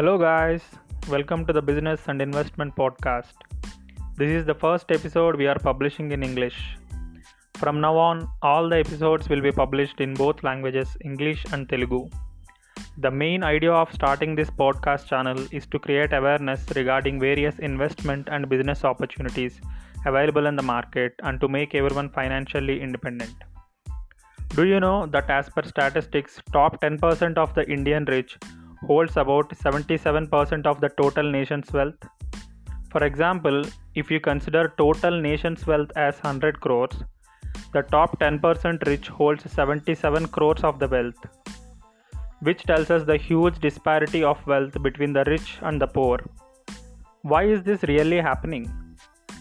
Hello, guys. Welcome to the Business and Investment Podcast. This is the first episode we are publishing in English. From now on, all the episodes will be published in both languages, English and Telugu. The main idea of starting this podcast channel is to create awareness regarding various investment and business opportunities available in the market and to make everyone financially independent. Do you know that as per statistics, top 10% of the Indian rich holds about 77% of the total nation's wealth? For example, if you consider total nation's wealth as 100 crores, the top 10% rich holds 77 crores of the wealth, which tells us the huge disparity of wealth between the rich and the poor. Why is this really happening?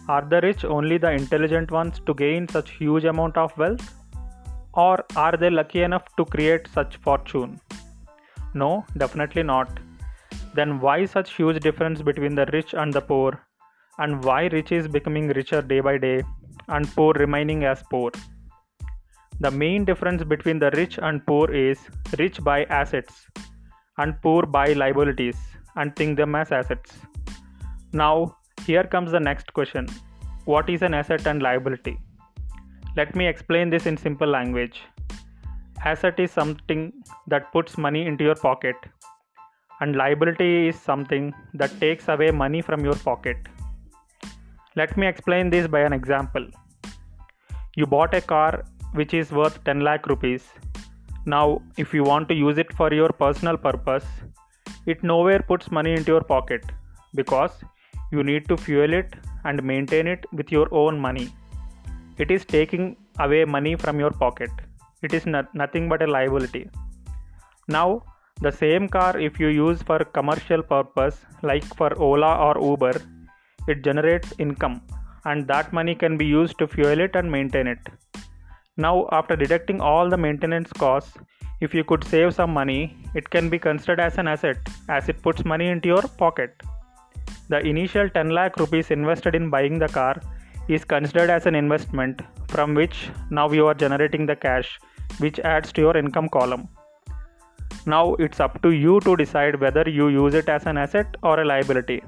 Are the rich only the intelligent ones to gain such huge amount of wealth? Or are they lucky enough to create such fortune? No, definitely not. Then why such huge difference between the rich and the poor? And why rich is becoming richer day by day and poor remaining as poor? The main difference between the rich and poor is rich buy assets and poor buy liabilities and think them as assets. Now, here comes the next question What is an asset and liability? Let me explain this in simple language. Asset is something that puts money into your pocket, and liability is something that takes away money from your pocket. Let me explain this by an example. You bought a car which is worth 10 lakh rupees. Now, if you want to use it for your personal purpose, it nowhere puts money into your pocket because you need to fuel it and maintain it with your own money. It is taking away money from your pocket. It is not, nothing but a liability. Now, the same car, if you use for commercial purpose like for Ola or Uber, it generates income and that money can be used to fuel it and maintain it. Now, after deducting all the maintenance costs, if you could save some money, it can be considered as an asset as it puts money into your pocket. The initial 10 lakh rupees invested in buying the car is considered as an investment from which now you are generating the cash which adds to your income column. Now it's up to you to decide whether you use it as an asset or a liability.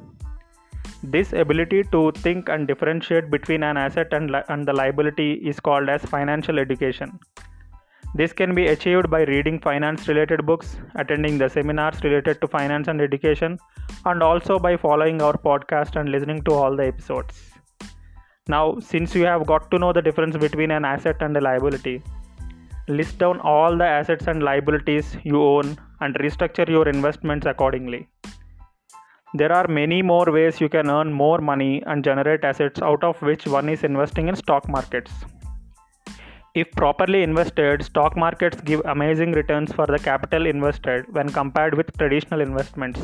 This ability to think and differentiate between an asset and, li- and the liability is called as financial education. This can be achieved by reading finance related books, attending the seminars related to finance and education, and also by following our podcast and listening to all the episodes. Now, since you have got to know the difference between an asset and a liability, list down all the assets and liabilities you own and restructure your investments accordingly. There are many more ways you can earn more money and generate assets out of which one is investing in stock markets. If properly invested, stock markets give amazing returns for the capital invested when compared with traditional investments.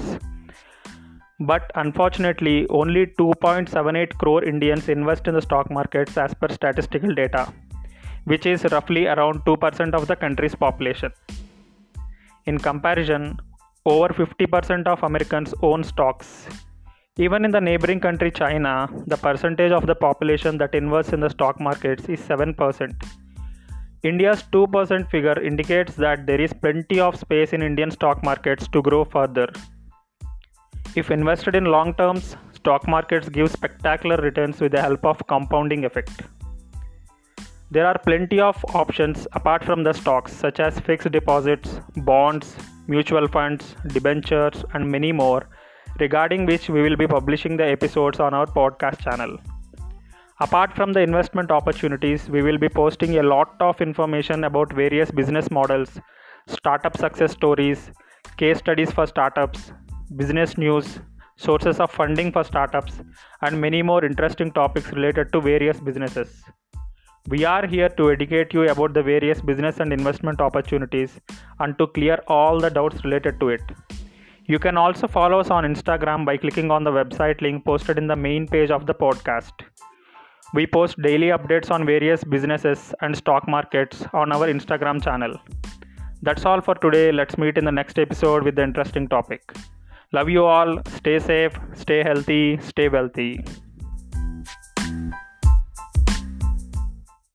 But unfortunately, only 2.78 crore Indians invest in the stock markets as per statistical data, which is roughly around 2% of the country's population. In comparison, over 50% of Americans own stocks. Even in the neighboring country China, the percentage of the population that invests in the stock markets is 7%. India's 2% figure indicates that there is plenty of space in Indian stock markets to grow further. If invested in long terms, stock markets give spectacular returns with the help of compounding effect. There are plenty of options apart from the stocks such as fixed deposits, bonds, mutual funds, debentures and many more regarding which we will be publishing the episodes on our podcast channel. Apart from the investment opportunities, we will be posting a lot of information about various business models, startup success stories, case studies for startups, business news, sources of funding for startups, and many more interesting topics related to various businesses. We are here to educate you about the various business and investment opportunities and to clear all the doubts related to it. You can also follow us on Instagram by clicking on the website link posted in the main page of the podcast. We post daily updates on various businesses and stock markets on our Instagram channel. That's all for today. Let's meet in the next episode with the interesting topic. Love you all. Stay safe, stay healthy, stay wealthy.